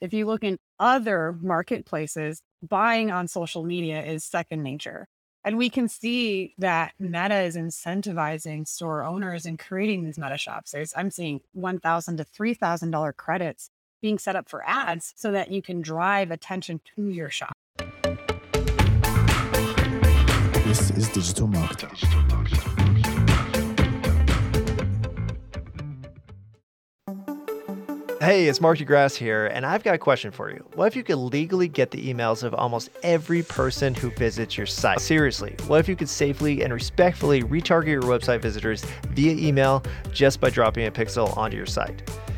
If you look in other marketplaces, buying on social media is second nature. And we can see that Meta is incentivizing store owners and creating these Meta shops. There's, I'm seeing 1,000 to $3,000 credits being set up for ads so that you can drive attention to your shop. This is digital marketing. Hey, it's Mark de Grasse here, and I've got a question for you. What if you could legally get the emails of almost every person who visits your site? Seriously, what if you could safely and respectfully retarget your website visitors via email just by dropping a pixel onto your site?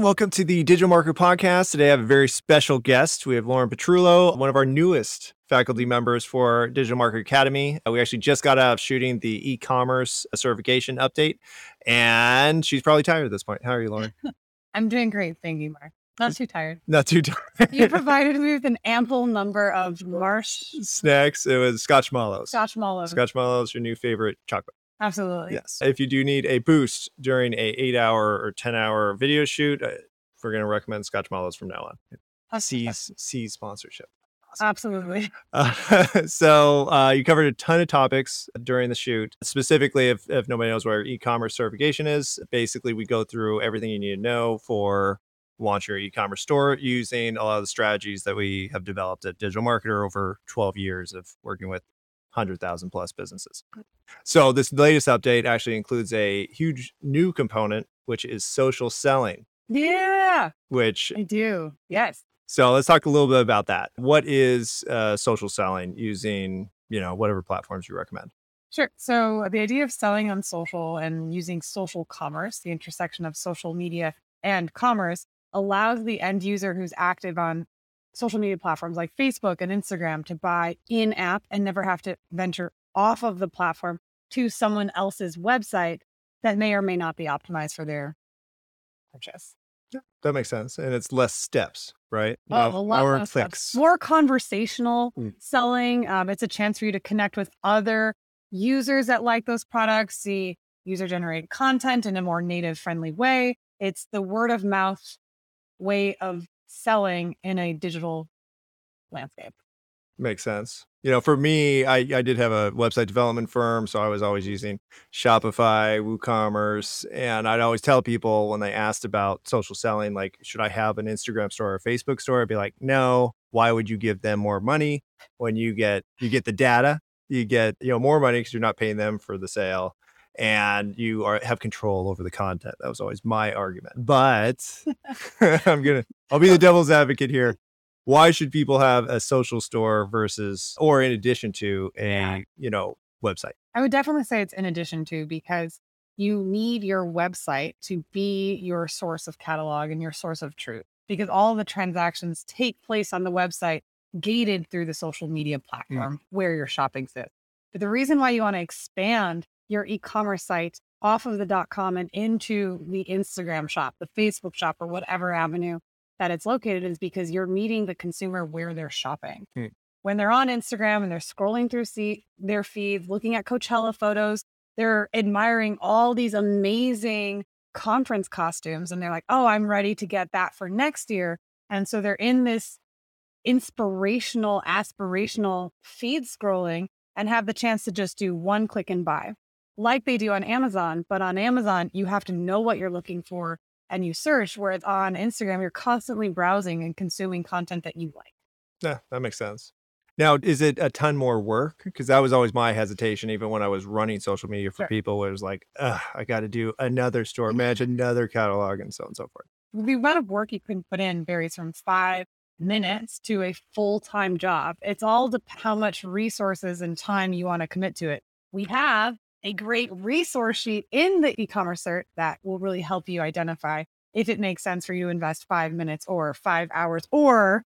Welcome to the Digital Marketer Podcast. Today I have a very special guest. We have Lauren Petrullo, one of our newest faculty members for Digital Marketer Academy. We actually just got out of shooting the e-commerce certification update, and she's probably tired at this point. How are you, Lauren? I'm doing great. Thank you, Mark. Not too tired. Not too tired. you provided me with an ample number of marsh snacks. It was Scotchmallows. Scotch Mallows. Scotchmallows, your new favorite chocolate. Absolutely. Yes. If you do need a boost during a eight hour or 10 hour video shoot, uh, we're going to recommend Scotchmallows from now on. See's, C sponsorship. Awesome. Absolutely. Uh, so uh, you covered a ton of topics during the shoot. Specifically, if, if nobody knows where e-commerce certification is, basically we go through everything you need to know for launch your e-commerce store using a lot of the strategies that we have developed at Digital Marketer over 12 years of working with 100,000 plus businesses. So this latest update actually includes a huge new component, which is social selling. Yeah. Which I do. Yes. So let's talk a little bit about that. What is uh, social selling using, you know, whatever platforms you recommend? Sure. So the idea of selling on social and using social commerce, the intersection of social media and commerce, allows the end user who's active on social media platforms like Facebook and Instagram to buy in app and never have to venture off of the platform to someone else's website that may or may not be optimized for their purchase. Yeah, that makes sense. And it's less steps, right? Oh, a lot less clicks. More conversational mm. selling. Um, it's a chance for you to connect with other users that like those products, see user generated content in a more native friendly way. It's the word of mouth way of selling in a digital landscape. Makes sense. You know, for me, I, I did have a website development firm, so I was always using Shopify, WooCommerce, and I'd always tell people when they asked about social selling, like, should I have an Instagram store or a Facebook store? I'd be like, no. Why would you give them more money when you get you get the data, you get you know more money because you're not paying them for the sale, and you are have control over the content. That was always my argument. But I'm gonna I'll be the devil's advocate here. Why should people have a social store versus or in addition to a, you know, website? I would definitely say it's in addition to because you need your website to be your source of catalog and your source of truth because all the transactions take place on the website gated through the social media mm. platform mm. where your shopping sits. But the reason why you want to expand your e-commerce site off of the .com and into the Instagram shop, the Facebook shop, or whatever avenue that it's located is because you're meeting the consumer where they're shopping. Hmm. When they're on Instagram and they're scrolling through see, their feeds, looking at Coachella photos, they're admiring all these amazing conference costumes and they're like, oh, I'm ready to get that for next year. And so they're in this inspirational, aspirational feed scrolling and have the chance to just do one click and buy like they do on Amazon. But on Amazon, you have to know what you're looking for and you search, whereas on Instagram, you're constantly browsing and consuming content that you like. Yeah, that makes sense. Now, is it a ton more work? Because that was always my hesitation, even when I was running social media for Sure. people, where it was like, I got to do another store, mm. manage another catalog, and so on and so forth. the amount of work you can put in varies from five minutes to a full time job. It's all dep how much resources and time you want to commit to it. We have a great resource sheet in the e-commerce cert that will really help you identify if it makes sense for you to invest five minutes or five hours or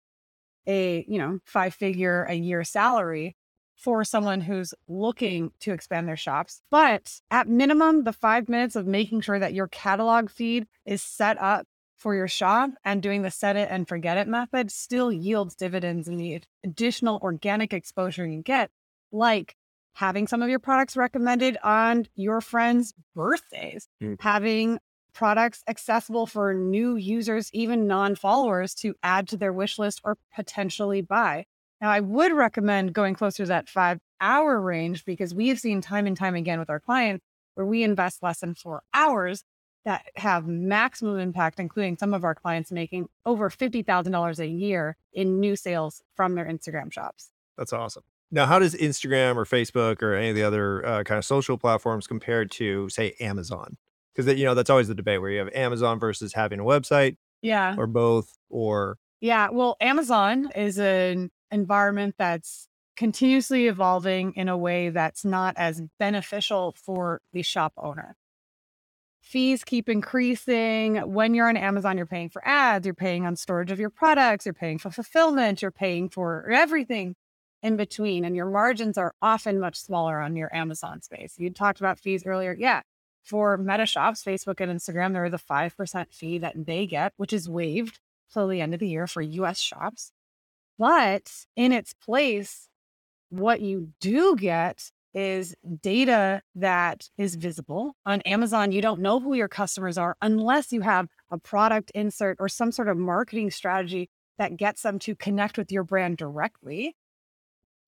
a you know five figure a year salary for someone who's looking to expand their shops. But at minimum, the five minutes of making sure that your catalog feed is set up for your shop and doing the set it and forget it method still yields dividends in the additional organic exposure you get, like having some of your products recommended on your friends' birthdays, Mm. having products accessible for new users, even non followers, to add to their wish list or potentially buy. Now, I would recommend going closer to that five hour range because we have seen time and time again with our clients where we invest less than four hours that have maximum impact, including some of our clients making over $50,000 a year in new sales from their Instagram shops. That's awesome. Now, how does Instagram or Facebook or any of the other uh, kind of social platforms compare to, say, Amazon? Because that you know that's always the debate where you have Amazon versus having a website Yeah. or both, or Yeah. Well, Amazon is an environment that's continuously evolving in a way that's not as beneficial for the shop owner. Fees keep increasing. When you're on Amazon, you're paying for ads, you're paying on storage of your products, you're paying for fulfillment, you're paying for everything in between. And your margins are often much smaller on your Amazon space. You talked about fees earlier. Yeah. For meta shops, Facebook and Instagram, there is a 5% fee that they get, which is waived till the end of the year for US shops. But in its place, what you do get is data that is visible. On Amazon, you don't know who your customers are unless you have a product insert or some sort of marketing strategy that gets them to connect with your brand directly.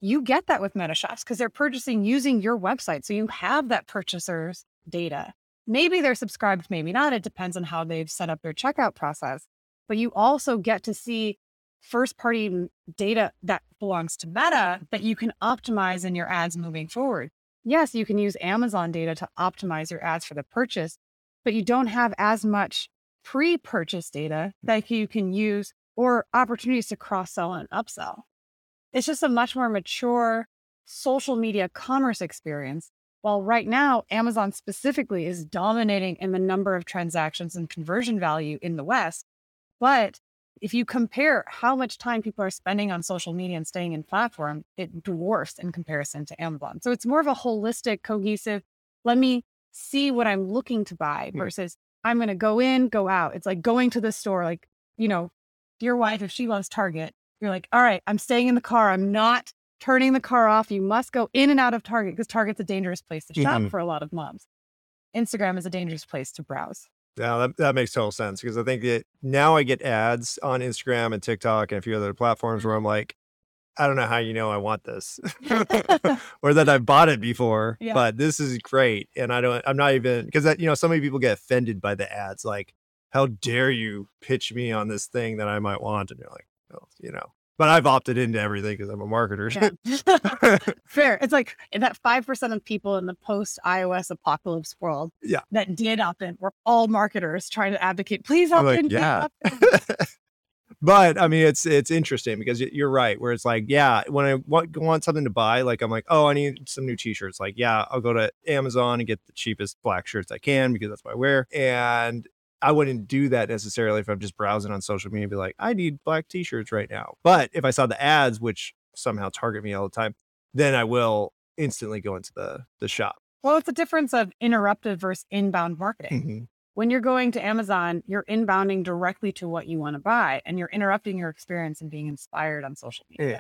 You get that with Meta Shops because they're purchasing using your website. So you have that purchaser's data. Maybe they're subscribed, maybe not. It depends on how they've set up their checkout process. But you also get to see first party data that belongs to Meta that you can optimize in your ads moving forward. Yes, you can use Amazon data to optimize your ads for the purchase, but you don't have as much pre purchase data that you can use or opportunities to cross sell and upsell. It's just a much more mature social media commerce experience. While right now, Amazon specifically is dominating in the number of transactions and conversion value in the West. But if you compare how much time people are spending on social media and staying in platform, it dwarfs in comparison to Amazon. So it's more of a holistic, cohesive, let me see what I'm looking to buy Hmm. versus I'm going to go in, go out. It's like going to the store, like, you know, your wife, if she loves Target, you're like, all right, I'm staying in the car. I'm not turning the car off. You must go in and out of Target because Target's a dangerous place to shop Mhm. for a lot of moms. Instagram is a dangerous place to browse. Yeah, that, that makes total sense because I think that now I get ads on Instagram and TikTok and a few other platforms where I'm like, I don't know how you know I want this or that I've bought it before, Yeah. but this is great. And I don't, I'm not even, because that, you know, so many people get offended by the ads. Like, how dare you pitch me on this thing that I might want? And you're like, well, you know, but I've opted into everything because I'm a marketer. Yeah. Fair. It's like in that 5% of people in the post iOS apocalypse world Yeah. that did opt in were all marketers trying to advocate, please opt like, in. yeah. opt in." but I mean, it's it's interesting because you're right. Where it's like, yeah, when I want, want something to buy, like I'm like, oh, I need some new t-shirts. Like, yeah, I'll go to Amazon and get the cheapest black shirts I can because that's what I wear. And I wouldn't do that necessarily if I'm just browsing on social media and be like, I need black t-shirts right now. But if I saw the ads, which somehow target me all the time, then I will instantly go into the the shop. Well, it's a difference of interrupted versus inbound marketing. Mhm. When you're going to Amazon, you're inbounding directly to what you want to buy and you're interrupting your experience and being inspired on social media. Yeah.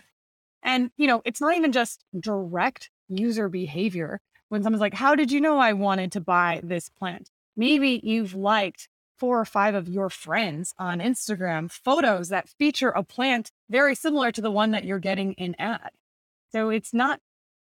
And, you know, it's not even just direct user behavior. When someone's like, How did you know I wanted to buy this plant? Maybe you've liked four or five of your friends on Instagram photos that feature a plant very similar to the one that you're getting in ad. So it's not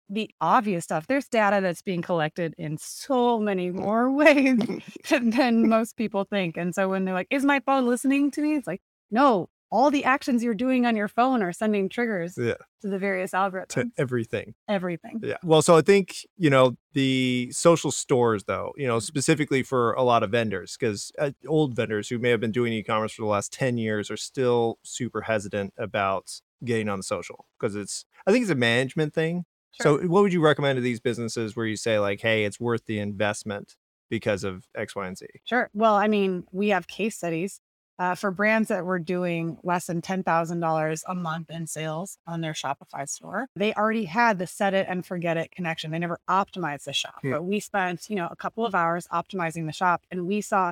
the obvious stuff. There's data that's being collected in so many more ways than most people think. And so when they're like, is my phone listening to me? It's like, no, all the actions you're doing on your phone are sending triggers Yeah. to the various algorithms. to everything. everything. Yeah. Well, so I think, you know, the social stores, though, you know, specifically for a lot of vendors, because uh, old vendors who may have been doing e commerce for the last 10 years are still super hesitant about getting on social because it's, I think it's a management thing. Sure. So, what would you recommend to these businesses where you say, like, hey, it's worth the investment because of X, Y, and Z? Sure. Well, I mean, we have case studies uh, for brands that were doing less than $10,000 a month in sales on their Shopify store. They already had the set it and forget it connection. They never optimized the shop, Hmm. but we spent, you know, a couple of hours optimizing the shop and we saw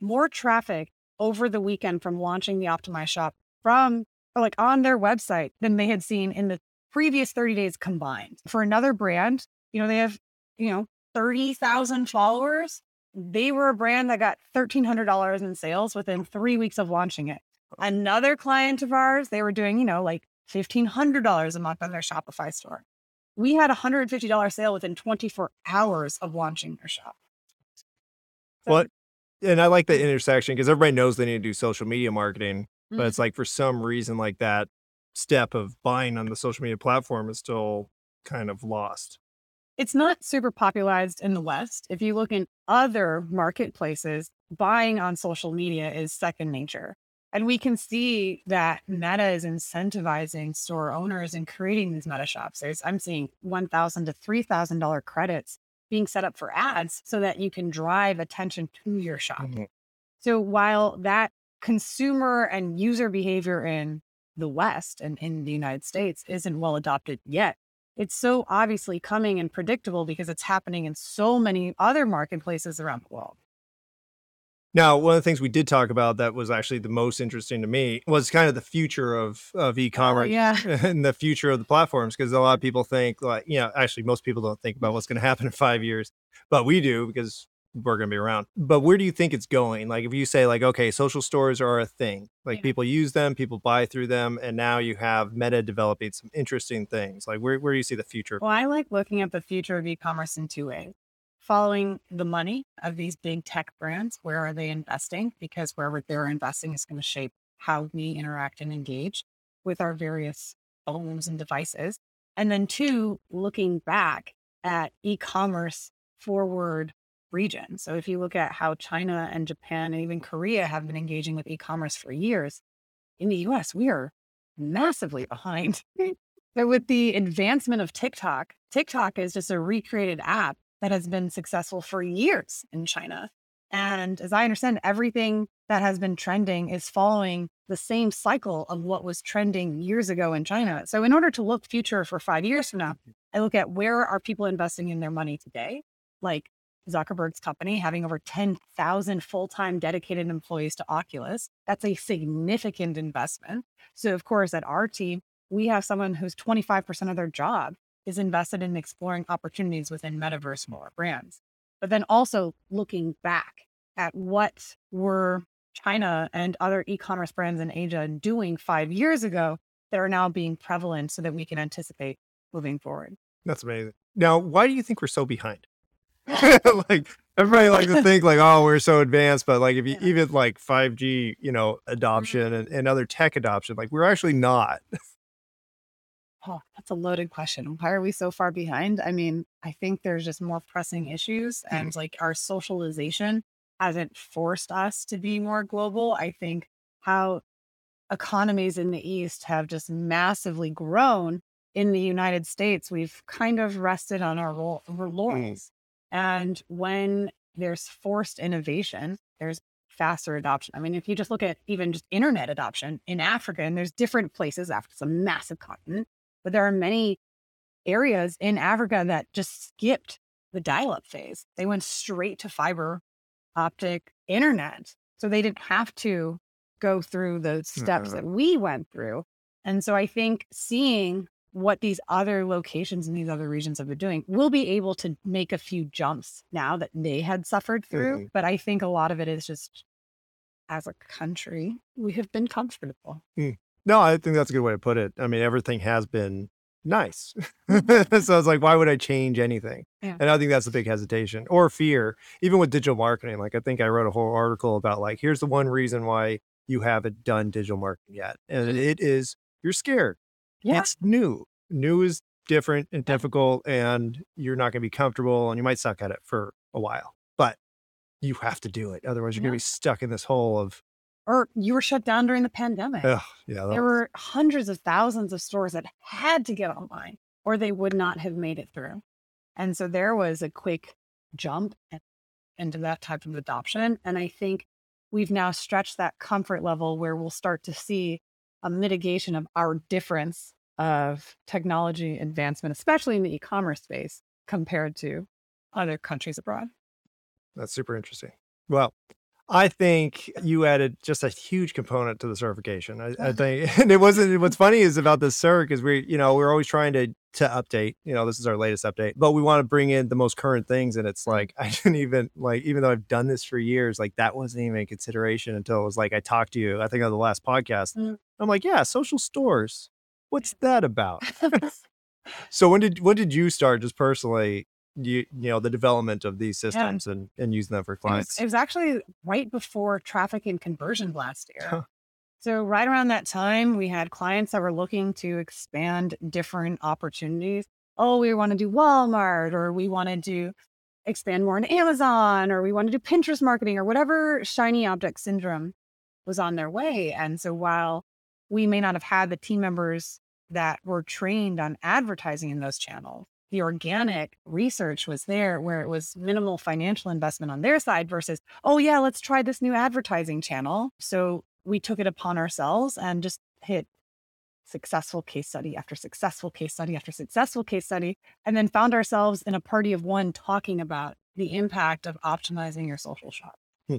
more traffic over the weekend from launching the optimized shop from or like on their website than they had seen in the previous 30 days combined. For another brand, you know, they have, you know, 30,000 followers they were a brand that got $1,300 in sales within three weeks of launching it. Another client of ours, they were doing, you know, like $1,500 a month on their Shopify store. We had a $150 sale within 24 hours of launching their shop. So- What? And I like the intersection because everybody knows they need to do social media marketing, but Mhm. it's like for some reason, like that step of buying on the social media platform is still kind of lost. It's not super popularized in the West. If you look in other marketplaces, buying on social media is second nature. And we can see that Meta is incentivizing store owners and creating these Meta shops. There's, I'm seeing 1,000 to $3,000 credits being set up for ads so that you can drive attention to your shop. Mhm. So while that consumer and user behavior in the West and in the United States isn't well adopted yet, it's so obviously coming and predictable because it's happening in so many other marketplaces around the world. Now, one of the things we did talk about that was actually the most interesting to me was kind of the future of of oh, e-commerce yeah. and the future of the platforms because a lot of people think like you know actually most people don't think about what's going to happen in 5 years but we do because we're going to be around but where do you think it's going like if you say like okay social stores are a thing like Yeah. people use them people buy through them and now you have meta developing some interesting things like where, where do you see the future Well, I like looking at the future of e-commerce in two ways. Following the money of these big tech brands, where are they investing? Because wherever they're investing is going to shape how we interact and engage with our various phones and devices. And then two, looking back at e-commerce forward region. So if you look at how China and Japan and even Korea have been engaging with e-commerce for years, in the US, we are massively behind. So with the advancement of TikTok, TikTok is just a recreated app that has been successful for years in China. And as I understand, everything that has been trending is following the same cycle of what was trending years ago in China. So in order to look future for five years from now, I look at where are people investing in their money today, like Zuckerberg's company having over 10,000 full-time dedicated employees to Oculus. That's a significant investment. So of course, at our team, we have someone who's 25% of their job is invested in exploring opportunities within metaverse for brands. But then also looking back at what were China and other e-commerce brands in Asia doing five years ago that are now being prevalent so that we can anticipate moving forward. That's amazing. Now, why do you think we're so behind? like everybody likes to think like, oh, we're so advanced, but like if you Yeah. even like 5G, you know, mm-hmm. adoption and, and other tech adoption, like we're actually not. Oh, that's a loaded question. Why are we so far behind? I mean, I think there's just more pressing issues and like our socialization hasn't forced us to be more global. I think how economies in the East have just massively grown in the United States, we've kind of rested on our ro- our mm. laurels. And when there's forced innovation, there's faster adoption. I mean, if you just look at even just internet adoption in Africa, and there's different places, Africa's a massive continent, but there are many areas in Africa that just skipped the dial up phase. They went straight to fiber optic internet. So they didn't have to go through those hmm, steps uh-huh. that we went through. And so I think seeing what these other locations in these other regions have been doing, we'll be able to make a few jumps now that they had suffered through. Mhm. But I think a lot of it is just as a country, we have been comfortable. Mm. No, I think that's a good way to put it. I mean, everything has been nice. Mm-hmm. so I was like, why would I change anything? Yeah. And I think that's a big hesitation or fear, even with digital marketing. Like, I think I wrote a whole article about like, here's the one reason why you haven't done digital marketing yet. And mm-hmm. it is, you're scared. Yeah. It's new. New is different and difficult, and you're not going to be comfortable and you might suck at it for a while, but you have to do it. Otherwise, you're going to be stuck in this hole of, Or you were shut down during the pandemic. ugh, yeah, there was- were hundreds of thousands of stores that had to get online or they would not have made it through. And so there was a quick jump into that type of adoption. And I think we've now stretched that comfort level where we'll start to see a mitigation of our difference of technology advancement, especially in the e commerce space compared to other countries abroad. That's super interesting. Well, I think you added just a huge component to the certification. I, I think, and it wasn't. What's funny is about this cert is we, you know, we're always trying to to update. You know, this is our latest update, but we want to bring in the most current things. And it's like I didn't even like, even though I've done this for years, like that wasn't even a consideration until it was like I talked to you. I think on the last podcast, Mm. I'm like, yeah, social stores. What's that about? So when did when did you start just personally? You, you know the development of these systems and and using them for It was, clients. it was actually right before traffic and conversion last year. Huh. So, right around that time, we had clients that were looking to expand different opportunities. Oh, we want to do Walmart, or we wanted to do expand more into Amazon, or we want to do Pinterest marketing, or whatever shiny object syndrome was on their way. And so, while we may not have had the team members that were trained on advertising in those channels, the organic research was there where it was minimal financial investment on their side versus, oh, yeah, let's try this new advertising channel. So we took it upon ourselves and just hit successful case study after successful case study after successful case study, and then found ourselves in a party of one talking about the impact of optimizing your social shop. Hmm.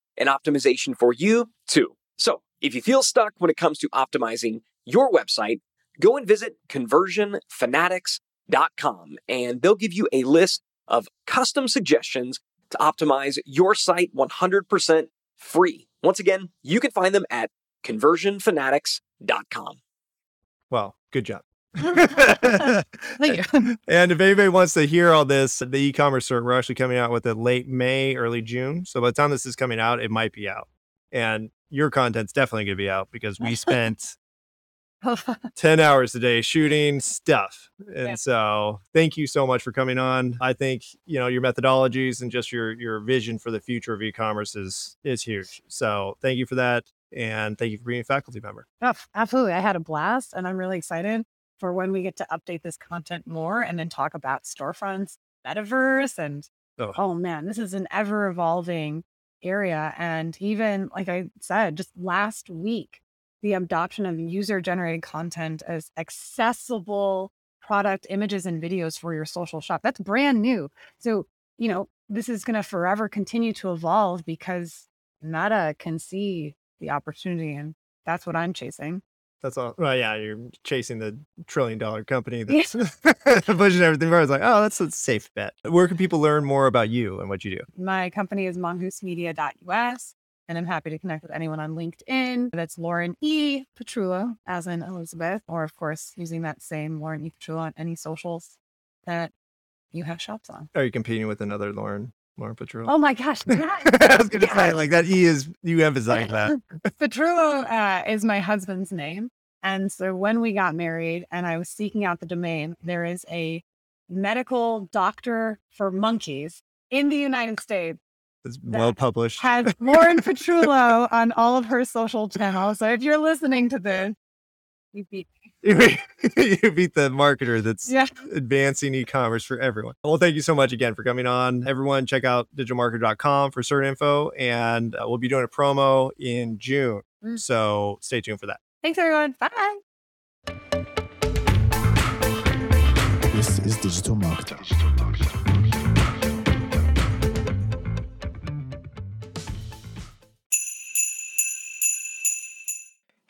and optimization for you too. So if you feel stuck when it comes to optimizing your website, go and visit conversionfanatics.com and they'll give you a list of custom suggestions to optimize your site 100% free. Once again, you can find them at conversionfanatics.com. Well, good job. Thank you. and if anybody wants to hear all this, the e-commerce cert, we're actually coming out with it late May, early June. So by the time this is coming out, it might be out. And your content's definitely going to be out because we spent 10 hours a day shooting stuff. And Yeah. so thank you so much for coming on. I think, you know, your methodologies and just your your vision for the future of e-commerce is is huge. So thank you for that. And thank you for being a faculty member. Oh, absolutely. I had a blast and I'm really excited for when we get to update this content more and then talk about storefronts, metaverse, and Oh. oh, man, this is an ever evolving area. And even like I said, just last week, the adoption of user generated content as accessible product images and videos for your social shop. That's brand new. So, you know, this is going to forever continue to evolve because Meta can see the opportunity and that's what I'm chasing. That's all. Well, yeah, you're chasing the trillion dollar company that's pushing everything forward. It's like, oh, that's a safe bet. Where can people learn more about you and what you do? My company is mongoosemedia.us, and I'm happy to connect with anyone on LinkedIn. That's Lauren E. Petrullo, as in Elizabeth, or of course, using that same Lauren E. Petrullo on any socials that you have shops on. Are you competing with another Lauren, Lauren Petrullo? Oh my gosh. yes, I was going to yes. say, like, that E is, you emphasize that. Petrullo uh, is my husband's name. And so when we got married and I was seeking out the domain, there is a medical doctor for monkeys in the United States It's well published. has Lauren Petrullo on all of her social channels. So if you're listening to this, you beat beat you beat the marketer that's Yeah. advancing e-commerce for everyone. Well, thank you so much again for coming on. Everyone, check out digitalmarketer.com for certain info, and uh, we'll be doing a promo in June. Mm. So stay tuned for that. Thanks, everyone. Bye. This is digital marketing.